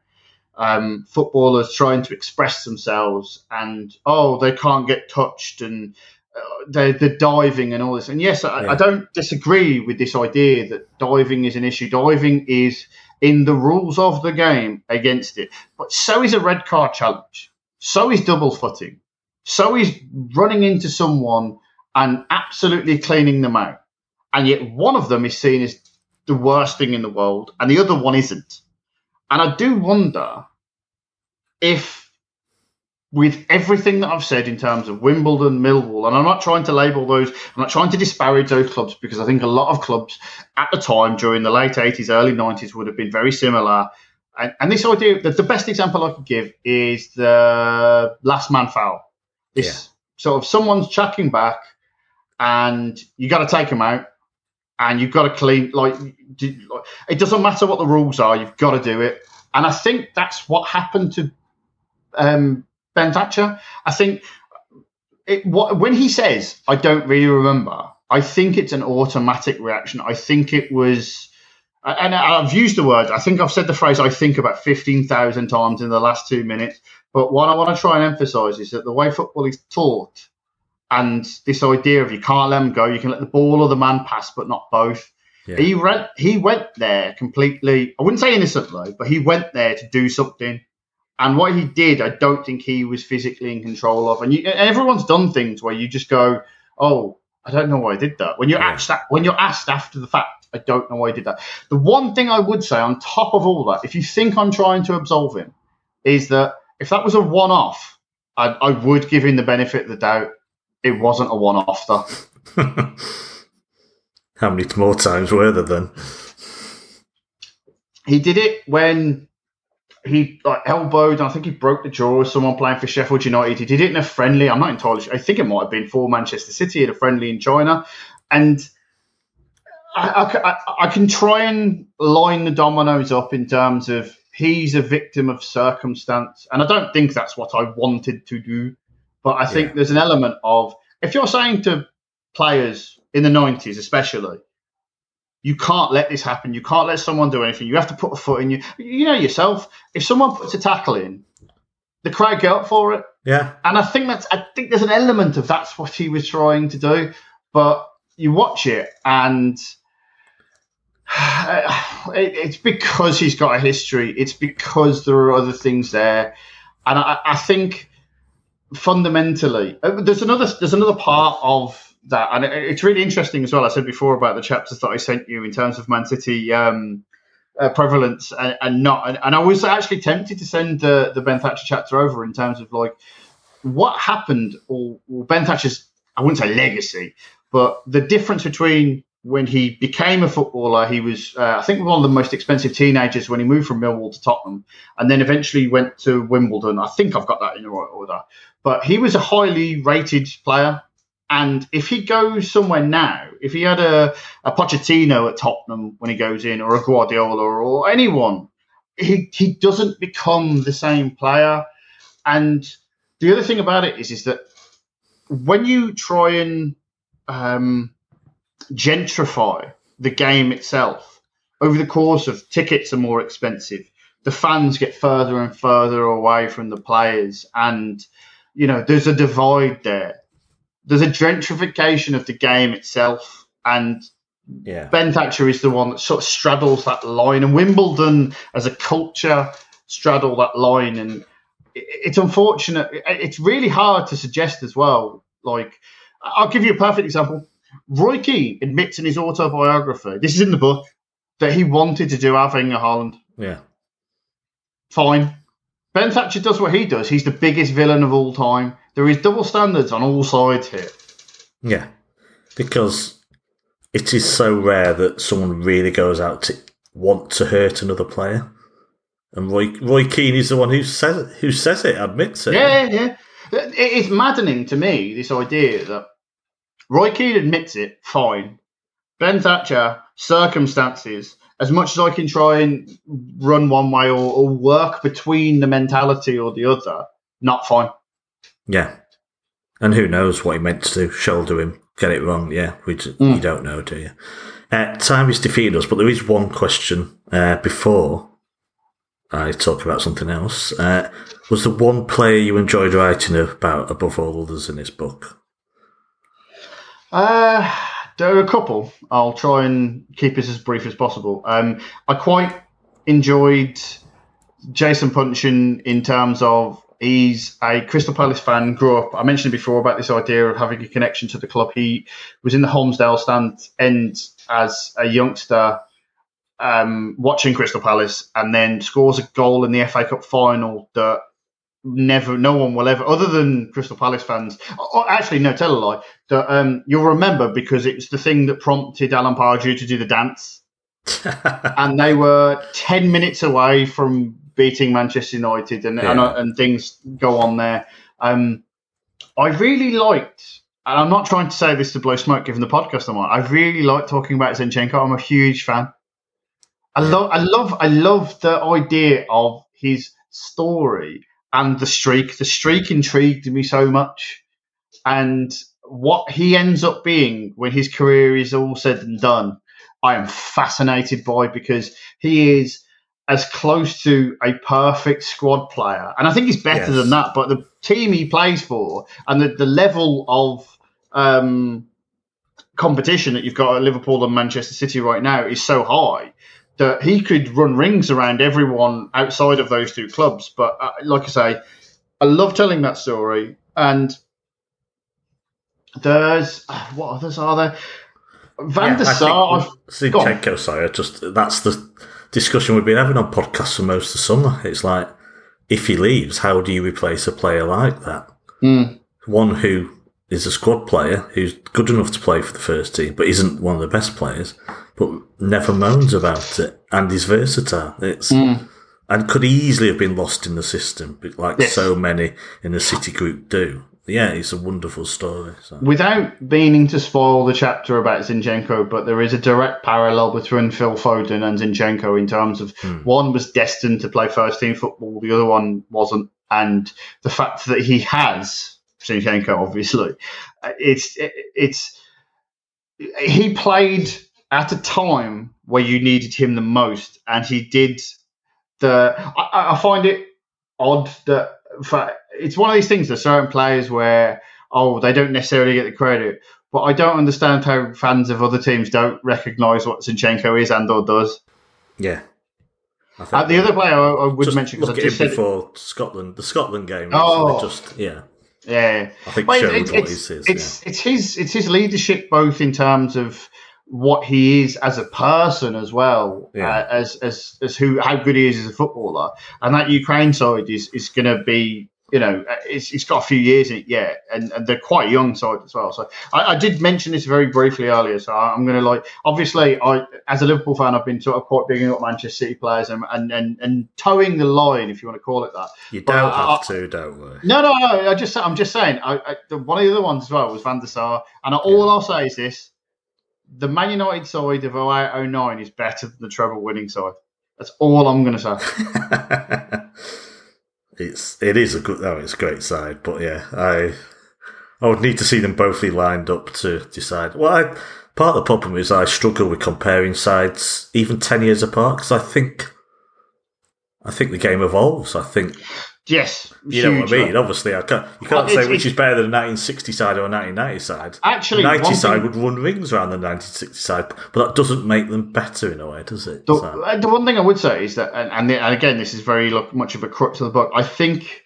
um, footballers trying to express themselves and, oh, they can't get touched and uh, they're, they're, diving and all this. And yes, I, yeah. I don't disagree with this idea that diving is an issue. Diving is in the rules of the game against it. But so is a red card challenge. So is double footing. So is running into someone and absolutely cleaning them out. And yet one of them is seen as the worst thing in the world and the other one isn't. And I do wonder if, with everything that I've said in terms of Wimbledon, Millwall, and I'm not trying to label those, I'm not trying to disparage those clubs because I think a lot of clubs at the time during the late 80s, early 90s would have been very similar. And, and this idea, that the best example I could give is the last man foul. This yeah. sort of someone's chucking back and you got to take them out, and you've got to clean. Like, it doesn't matter what the rules are, you've got to do it. And I think that's what happened to um, Ben Thatcher. I think it, what, when he says, "I don't really remember," I think it's an automatic reaction. I think it was. And I've used the word, I think I've said the phrase, I think about 15,000 times in the last two minutes. But what I want to try and emphasize is that the way football is taught and this idea of you can't let them go, you can let the ball or the man pass, but not both. Yeah. He went, he went there completely. I wouldn't say innocently, but he went there to do something. And what he did, I don't think he was physically in control of. And, you, everyone's done things where you just go, "Oh, I don't know why I did that." When you're yeah. asked that, when you're asked after the fact, I don't know why I did that. The one thing I would say on top of all that, if you think I'm trying to absolve him, is that if that was a one-off, I, I would give him the benefit of the doubt it wasn't a one off though. [laughs] How many more times were there then? He did it when he like elbowed, and I think he broke the jaw of someone playing for Sheffield United. He did it in a friendly. I'm not entirely sure. I think it might have been for Manchester City in a friendly in China, and I, I, I, can try and line the dominoes up in terms of he's a victim of circumstance, and I don't think that's what I wanted to do. But I think yeah. there's an element of if you're saying to players in the 90s, especially, you can't let this happen. You can't let someone do anything. You have to put a foot in you. You know yourself. If someone puts a tackle in, the crowd get up for it. Yeah. And I think that's. I think there's an element of that's what he was trying to do. But you watch it, and [sighs] it's because he's got a history. It's because there are other things there, and I, I think fundamentally, uh, there's another there's another part of that, and it, it's really interesting as well. I said before about the chapters that I sent you in terms of Man City um, uh, prevalence and, and not, and, and, I was actually tempted to send the the Ben Thatcher chapter over in terms of like what happened, or, or Ben Thatcher's I wouldn't say legacy, but the difference between when he became a footballer, he was, uh, I think, one of the most expensive teenagers when he moved from Millwall to Tottenham, and then eventually went to Wimbledon. I think I've got that in the right order. But he was a highly rated player, and if he goes somewhere now, if he had a, a Pochettino at Tottenham when he goes in, or a Guardiola, or anyone, he he doesn't become the same player. And the other thing about it is, is that when you try and um, gentrify the game itself over the course of tickets are more expensive. The fans get further and further away from the players. And you know there's a divide there there's a gentrification of the game itself and yeah. Ben Thatcher is the one that sort of straddles that line and Wimbledon as a culture straddle that line and it's unfortunate it's really hard to suggest as well like I'll give you a perfect example Roy Keane admits in his autobiography, this is in the book, that he wanted to do Erling Haaland. Yeah. Fine. Ben Thatcher does what he does. He's the biggest villain of all time. There is double standards on all sides here. Yeah. Because it is so rare that someone really goes out to want to hurt another player. And Roy, Roy Keane is the one who says it, who says it, admits it. Yeah, yeah. It's maddening to me, this idea that Roy Keane admits it, fine. Ben Thatcher, circumstances. As much as I can try and run one way or, or work between the mentality or the other, not fine. Yeah. And who knows what he meant to do? Shoulder him, get it wrong. Yeah, we just, mm. you don't know, do you? Uh, time is defeated us, but there is one question uh, before I talk about something else. Uh, was the one player you enjoyed writing about above all others in this book? Uh, there are a couple. I'll try and keep this as brief as possible. Um, I quite enjoyed Jason Puncheon in terms of he's a Crystal Palace fan, grew up. I mentioned before about this idea of having a connection to the club. He was in the Holmesdale stand end as a youngster. Um, watching Crystal Palace and then scores a goal in the FA Cup final that never, no one will ever, other than Crystal Palace fans. Oh, actually, no, tell a lie. That um, you'll remember because it was the thing that prompted Alan Pardew to do the dance, [laughs] and they were ten minutes away from beating Manchester United, and yeah. and, and, things go on there. Um, I really liked, and I'm not trying to say this to blow smoke, given the podcast I'm on. I really like talking about Zinchenko. I'm a huge fan. I love, I love, I love the idea of his story and the streak. The streak intrigued me so much, and what he ends up being when his career is all said and done, I am fascinated by because he is as close to a perfect squad player, and I think he's better yes. than that. But the team he plays for and the, the level of um, competition that you've got at Liverpool and Manchester City right now is so high that he could run rings around everyone outside of those two clubs. But uh, like I say, I love telling that story. And there's uh, what others are there? Van der Sar. Zinchenko, sorry, just that's the discussion we've been having on podcasts for most of the summer. It's like if he leaves, how do you replace a player like that? Mm. One who is a squad player who's good enough to play for the first team, but isn't one of the best players, but never moans about it and is versatile. It's mm. and could easily have been lost in the system, like yes. so many in the City group do. Yeah, it's a wonderful story. So. Without meaning to spoil the chapter about Zinchenko, but there is a direct parallel between Phil Foden and Zinchenko in terms of mm. one was destined to play first team football, the other one wasn't, and the fact that he has Zinchenko, obviously. Uh, it's it's he played at a time where you needed him the most, and he did the. I, I find it odd that for, it's one of these things. There's certain players where oh they don't necessarily get the credit, but I don't understand how fans of other teams don't recognise what Zinchenko is and or does. Yeah. Uh, the other player I, I would just mention because I just said before Scotland, the Scotland game. Oh, just yeah Yeah, I think Well, it's, what it's, it's, it's his it's his leadership both in terms of what he is as a person as well Yeah. uh, as as as who how good he is as a footballer and that Ukraine side is is going to be you know uh, it's, it's got a few years in it yet and, and they're quite a young side as well so I, I did mention this very briefly earlier so I'm going to like obviously I as a Liverpool fan I've been sort of quite bigging up Manchester City players and and, and, and toeing the line if you want to call it that You don't I- have to, don't we? no, no, no. I just, I'm just saying. I, I, the, one of the other ones as well was Van der Sar, and all I'll say is this: the Man United side of 08, 09 is better than the treble winning side. That's all I'm going to say. [laughs] it's it is a good oh it's a great side, but yeah, I I would need to see them both be lined up to decide. Well, I, part of the problem is I struggle with comparing sides even ten years apart because I think I think the game evolves. I think Yes, you know what I mean. Obviously, I can't you can't say which is better than the 1960 side or a 1990 side. Actually, the 90 side thing- would run rings around the 1960 side, but that doesn't make them better in a way, does it? The, So- uh, the one thing I would say is that, and, and, the- and again, this is very look, much of a crux of the book. I think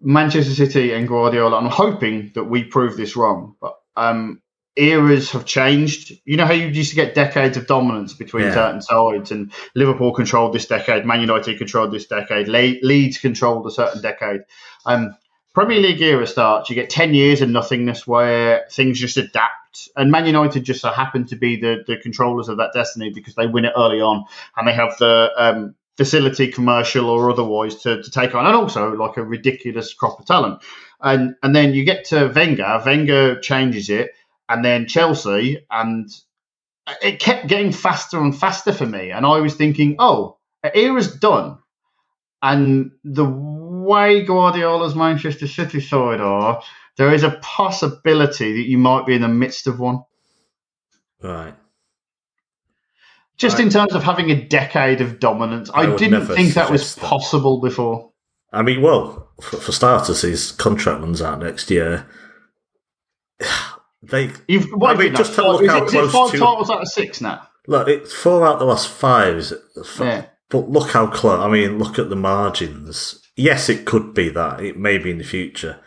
Manchester City and Guardiola. I'm hoping that we prove this wrong, but um, eras have changed. You know how you used to get decades of dominance between Yeah. certain sides, and Liverpool controlled this decade, Man United controlled this decade, Le- Leeds controlled a certain decade. Um, Premier League era starts, you get 10 years of nothingness where things just adapt. And Man United just so happen to be the, the controllers of that destiny because they win it early on and they have the um, facility, commercial or otherwise, to, to take on, and also like a ridiculous crop of talent. And, and then you get to Wenger, Wenger changes it, and then Chelsea, and it kept getting faster and faster for me. And I was thinking, oh, era's done. And the way Guardiola's Manchester City side are, there is a possibility that you might be in the midst of one. right. Just Right. in terms of having a decade of dominance, I I, didn't think that was suggest that. possible before. I mean, well, for, for starters, his contract runs out next year. They You've what I mean, just to look is how it close five to- titles out of six now. look, it's four out the last five. Is it? Yeah. But look how close. I mean, look at the margins. Yes, it could be that. It may be in the future.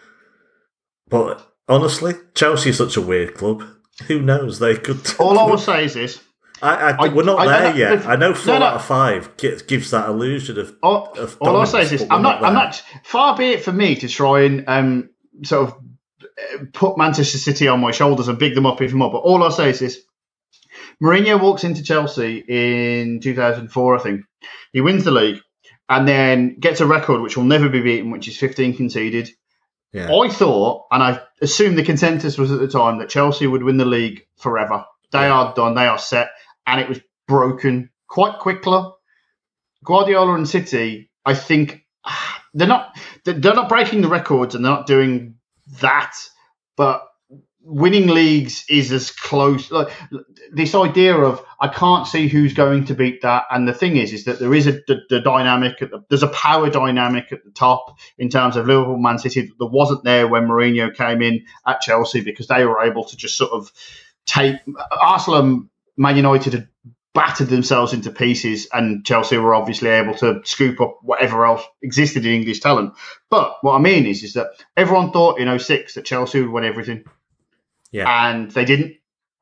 But honestly, Chelsea is such a weird club. Who knows? They could. [laughs] All I will [laughs] say is this: I, I, I- we're not I- there yet. I know four no, no. out of five gives, that illusion of. all, of all I'll say is this: I'm not, I'm there. not. Far be it for me to try and um, sort of put Manchester City on my shoulders and big them up even more. But all I'll say is this: Mourinho walks into Chelsea in 2004, I think. He wins the league and then gets a record which will never be beaten, which is 15 conceded. Yeah. I thought, and I assumed the consensus was at the time that Chelsea would win the league forever. They Yeah. are done, they are set, and it was broken quite quickly. Guardiola and City, I think [sighs] they're not they're they're not breaking the records and they're not doing that, but winning leagues is as close. Like this idea of I can't see who's going to beat that, and the thing is, is that there is a the, the dynamic. The, there's a power dynamic at the top in terms of Liverpool, Man City that wasn't there when Mourinho came in at Chelsea because they were able to just sort of take Arsenal, and Man United had battered themselves into pieces, and Chelsea were obviously able to scoop up whatever else existed in English talent. But what I mean is, is that everyone thought in 06 that Chelsea would win everything Yeah. and they didn't.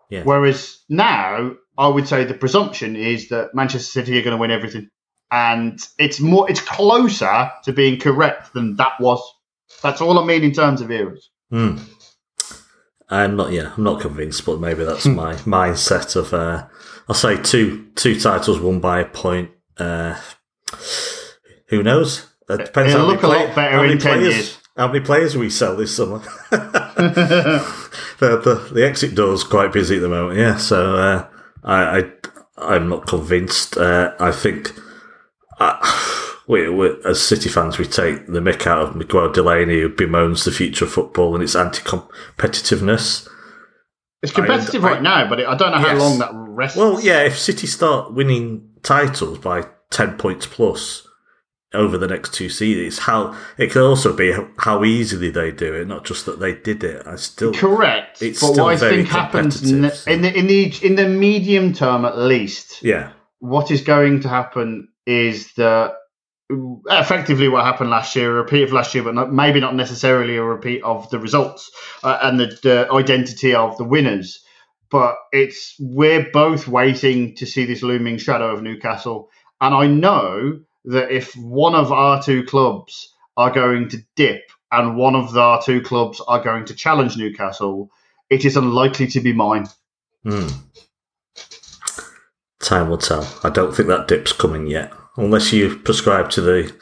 Yeah. Whereas now, I would say the presumption is that Manchester City are going to win everything, and it's more, it's closer to being correct than that was. That's all I mean in terms of eras. Hmm. I'm not. Yeah, I'm not convinced, but maybe that's my mindset of. Uh, I'll say two two titles won by a point. Uh, who knows? It depends It'll how look many a lot better how many in 10 players, years. How many players we sell this summer? [laughs] [laughs] the, the the exit door's quite busy at the moment. Yeah, so uh, I, I I'm not convinced. Uh, I think. Uh, we, we, as City fans, we take the mick out of Miguel Delaney, who bemoans the future of football and its anti-competitiveness. It's competitive I- right now, but I don't know how Yes. long that rests. Well, yeah, if City start winning titles by ten points plus over the next two seasons, how it could also be how easily they do it, not just that they did it. I still correct. It's but still what I think happens in so- the, in the in the in the medium term, at least, yeah, what is going to happen is that effectively what happened last year, a repeat of last year, but not, maybe not necessarily a repeat of the results uh, and the, the identity of the winners. But it's we're both waiting to see this looming shadow of Newcastle, and I know that if one of our two clubs are going to dip and one of our two clubs are going to challenge Newcastle, it is unlikely to be mine. Hmm. Time will tell. I don't think that dip's coming yet, unless you prescribe to the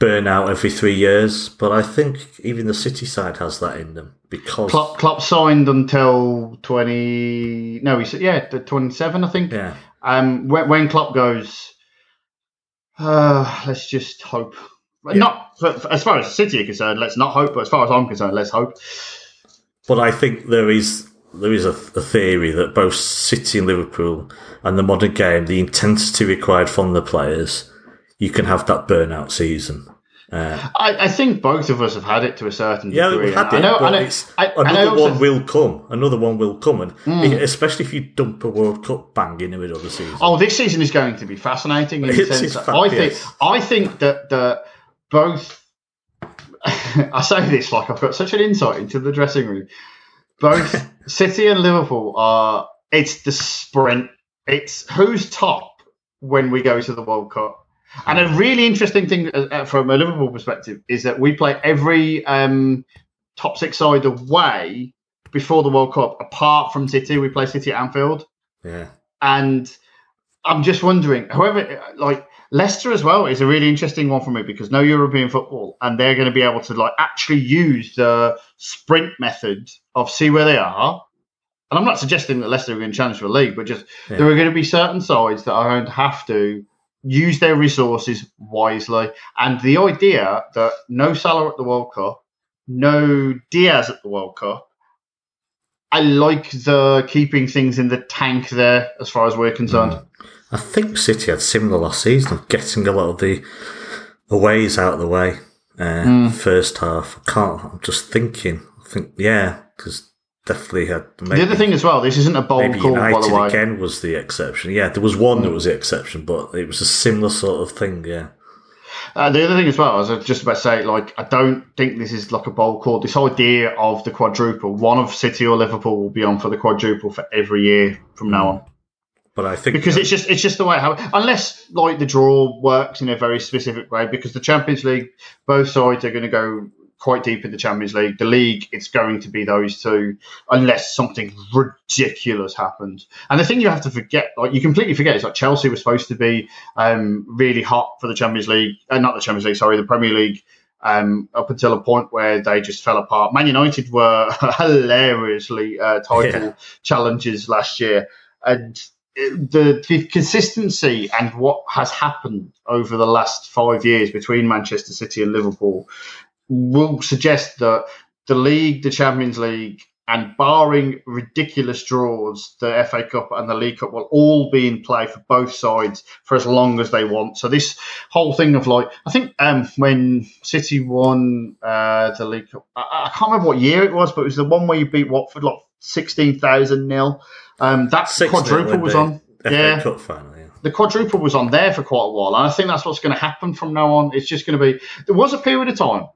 burnout every three years. But I think even the City side has that in them because Klopp, Klopp signed until twenty. No, he said yeah, the twenty-seven, I think. yeah, Um, when, when Klopp goes, uh, let's just hope. Not for, for- as far as City are concerned, let's not hope. But as far as I'm concerned, let's hope. But I think there is there is a, a theory that both City and Liverpool and the modern game, the intensity required from the players, you can have that burnout season. Uh, I, I think both of us have had it to a certain yeah, degree. we've had it, I know, I, another also- one will come. Another one will come, and especially if you dump a World Cup bang in the middle of the season. Oh, this season is going to be fascinating. In the [laughs] sense that I think. I think that the both. [laughs] I say this like I've got such an insight into the dressing room. Both [laughs] City and Liverpool are. It's the sprint. It's who's top when we go to the World Cup. And a really interesting thing uh, uh, from a Liverpool perspective is that we play every um, top six side away before the World Cup, apart from City. We play City at Anfield yeah, and I'm just wondering, however, like Leicester as well is a really interesting one for me because no European football, and they're going to be able to like actually use the sprint method of see where they are. And I'm not suggesting that Leicester are going to challenge for the league, but just Yeah. there are going to be certain sides that are going to have to use their resources wisely. And the idea that no Salah at the World Cup, no Diaz at the World Cup, I like the keeping things in the tank there as far as we're concerned. Mm. I think City had similar last season of getting a lot of the aways out of the way. Uh, Hmm. First half, I can't. I'm just thinking. I think yeah, because definitely had maybe, the other thing as well, this isn't a bold maybe call, by the United way. again was the exception. Yeah, there was one that was the exception, but it was a similar sort of thing. Yeah, Uh, the other thing as well, I was just about to say, like, I don't think this is like a bold call. This idea of the quadruple, one of City or Liverpool will be on for the quadruple for every year from now on. But I think because it's just it's just the way how unless like the draw works in a very specific way because the Champions League both sides are going to go quite deep in the Champions League the league it's going to be those two unless something ridiculous happens and the thing you have to forget like you completely forget is like Chelsea was supposed to be um, really hot for the Champions League uh, not the Champions League sorry the Premier League um, up until a point where they just fell apart. Man United were [laughs] hilariously uh, title Yeah. challenges last year, and the, the consistency and what has happened over the last five years between Manchester City and Liverpool will suggest that the league, the Champions League, and barring ridiculous draws, the FA Cup and the League Cup will all be in play for both sides for as long as they want. So this whole thing of like, I think um, when City won uh, the League Cup, I, I can't remember what year it was, but it was the one where you beat Watford like sixteen thousand nil. Um, that Six quadruple was on. FA Yeah, Cup final. Yeah. the quadruple was on there for quite a while, and I think that's what's going to happen from now on. It's just going to be. There was a period of time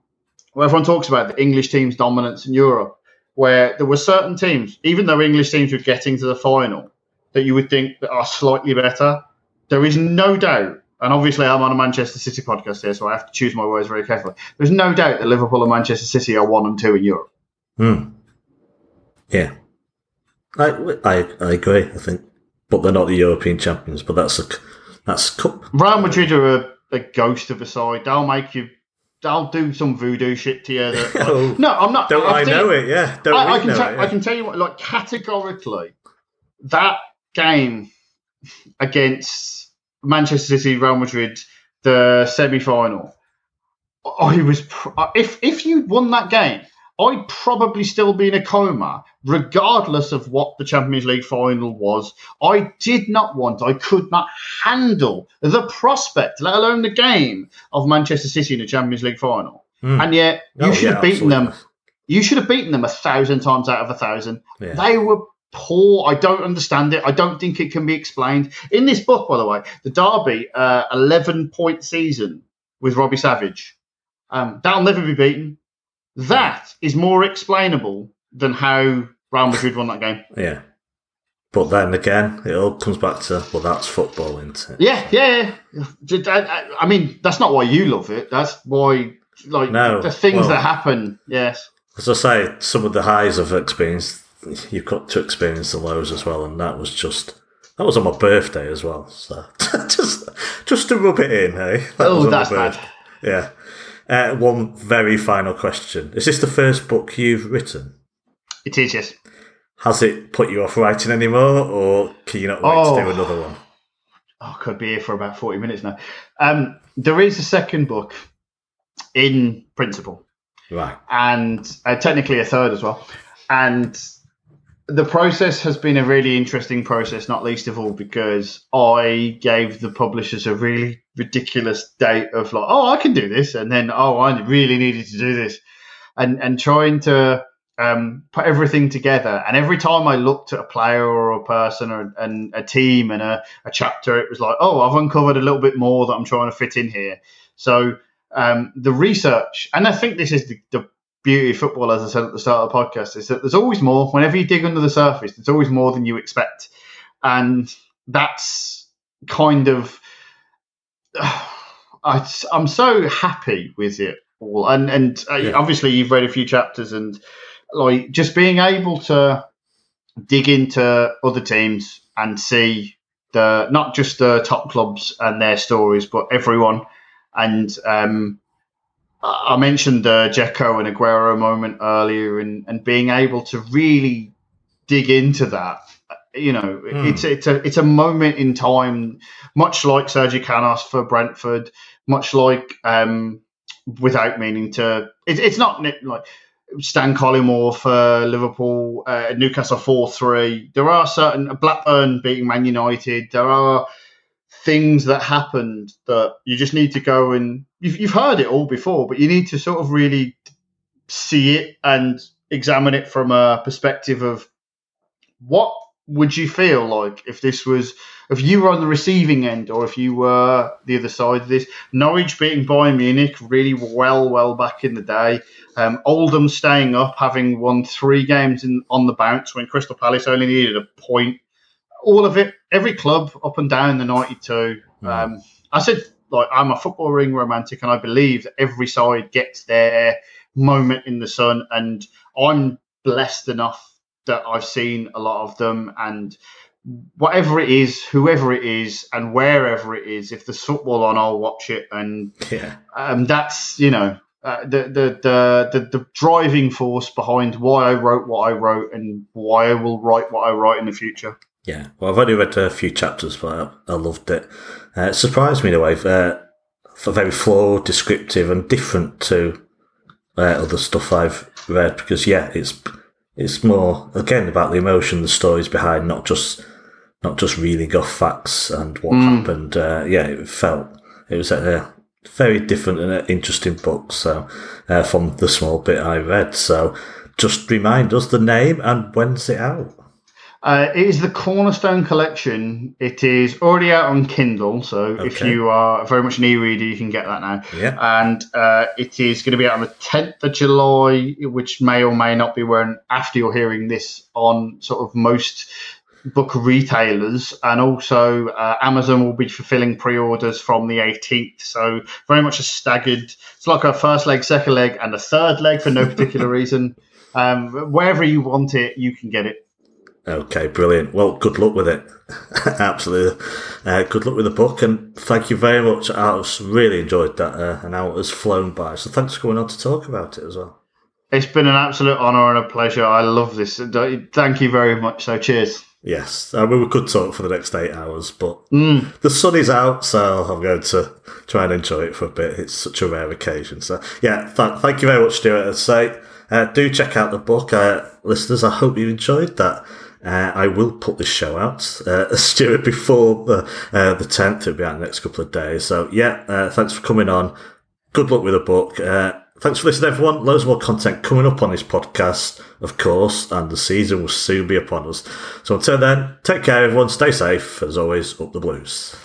where everyone talks about the English team's dominance in Europe, where there were certain teams, even though English teams were getting to the final, that you would think that are slightly better. There is no doubt, and obviously I'm on a Manchester City podcast here, so I have to choose my words very carefully. There's no doubt that Liverpool and Manchester City are one and two in Europe. Hmm. Yeah, I, I I agree. I think, but they're not the European champions. But that's a that's a cup. Real Madrid are a, a ghost of a side. They'll make you. They'll do some voodoo shit to you. That, [laughs] Oh. no, I'm not. Don't I'll I know it? Yeah, don't I, I can it? I can tell you what, like categorically, that game against Manchester City, Real Madrid, the semi-final. I was pr- if if you'd won that game, I'd probably still be in a coma, regardless of what the Champions League final was. I did not want, I could not handle the prospect, let alone the game of Manchester City in the Champions League final. Hmm. And yet, you Oh, should yeah, have beaten them you should have beaten them a thousand times out of a thousand. Yeah. They were poor. I don't understand it. I don't think it can be explained. In this book, by the way, the Derby uh, 11 point season with Robbie Savage. Um, that'll never be beaten. That is more explainable than how Real Madrid won that game. Yeah. But then again, it all comes back to well, that's football, isn't it? Yeah, yeah. yeah. I, mean, that's not why you love it. That's why, like, No, the things well- that happen. Yes. As I say, some of the highs I've experienced, you've got to experience the lows as well, and that was just that was on my birthday as well. So [laughs] just just to rub it in, hey. That Oh, was on my that's bad. Yeah. Uh, one very final question: Is this the first book you've written? It is, yes. Has it put you off writing anymore, or can you not wait Oh. to do another one? Oh, I could be here for about 40 minutes now. Um, there is a second book in principle. Right. and uh, technically a third as well. And the process has been a really interesting process, not least of all because I gave the publishers a really ridiculous date of like, oh, I can do this, and then oh, I really needed to do this, and and trying to um, put everything together. And every time I looked at a player or a person or and a team and a, a chapter, it was like, oh, I've uncovered a little bit more that I'm trying to fit in here. So um, the research, and I think this is the, the beauty of football, as I said at the start of the podcast, is that there's always more. Whenever you dig under the surface, there's always more than you expect, and that's kind of. [sighs] I, I'm so happy with it all, and and uh, Yeah. obviously you've read a few chapters, and like just being able to dig into other teams and see the not just the top clubs and their stories, but everyone. And um, I mentioned the Dzeko and Aguero moment earlier, and, and being able to really dig into that. You know, Hmm. it's it's a it's a moment in time, much like Sergio Canos for Brentford, much like um, without meaning to. It, it's not like Stan Collymore for Liverpool, uh, Newcastle four three. There are certain Blackburn beating Man United. There are things that happened that you just need to go and you've, you've heard it all before, but you need to sort of really see it and examine it from a perspective of what would you feel like if this was if you were on the receiving end or if you were the other side of this? Norwich beating bayern munich really well well back in the day. Um, oldham staying up having won three games in, on the bounce when crystal palace only needed a point. All of it every club up and down the 92 um, i said like i'm a football ring romantic and i believe that every side gets their moment in the sun and i'm blessed enough that I've seen a lot of them, and whatever it is, whoever it is, and wherever it is, if there's football on, I'll watch it, and Yeah. um, that's you know uh, the, the the the the driving force behind why I wrote what I wrote and why I will write what I write in the future. Yeah, well, I've only read a few chapters, but I, I loved it. Uh, it surprised me in a way. Uh, for very flawed, descriptive, and different to uh, other stuff I've read. Because yeah, it's it's more again about the emotion, the stories behind, not just not just reeling off facts and what happened. Uh, yeah, it felt it was a very different and interesting book. So uh, from the small bit I read, so just remind us the name and when's it out. Uh, it is the Cornerstone Collection. It is already out on Kindle, so if you are very much an e-reader, you can get that now. Yeah. And uh, it is going to be out on the 10th of July, which may or may not be when after you're hearing this on sort of most book retailers, and also uh, Amazon will be fulfilling pre-orders from the 18th. So very much a staggered. It's like a first leg, second leg, and a third leg for no particular [laughs] reason. Um, wherever you want it, you can get it. Okay, brilliant. Well, good luck with it. [laughs] Absolutely. Uh, good luck with the book, and thank you very much. I really enjoyed that. Uh, an hour has flown by, so thanks for coming on to talk about it as well. It's been an absolute honour and a pleasure. I love this. Thank you very much. So, cheers. Yes, I mean, we could talk for the next eight hours, but Mm. the sun is out, so I'm going to try and enjoy it for a bit. It's such a rare occasion. So, yeah, th- thank you very much, Stuart. I'd say uh, do check out the book, uh, listeners. I hope you enjoyed that. Uh, I will put this show out, uh, [laughs] Stuart, before the uh, the tenth. It'll be out in the next couple of days. So, yeah, uh, thanks for coming on. Good luck with the book. Uh, thanks for listening, everyone. Loads more content coming up on this podcast, of course, and the season will soon be upon us. So until then, take care, everyone. Stay safe. As always, up the blues.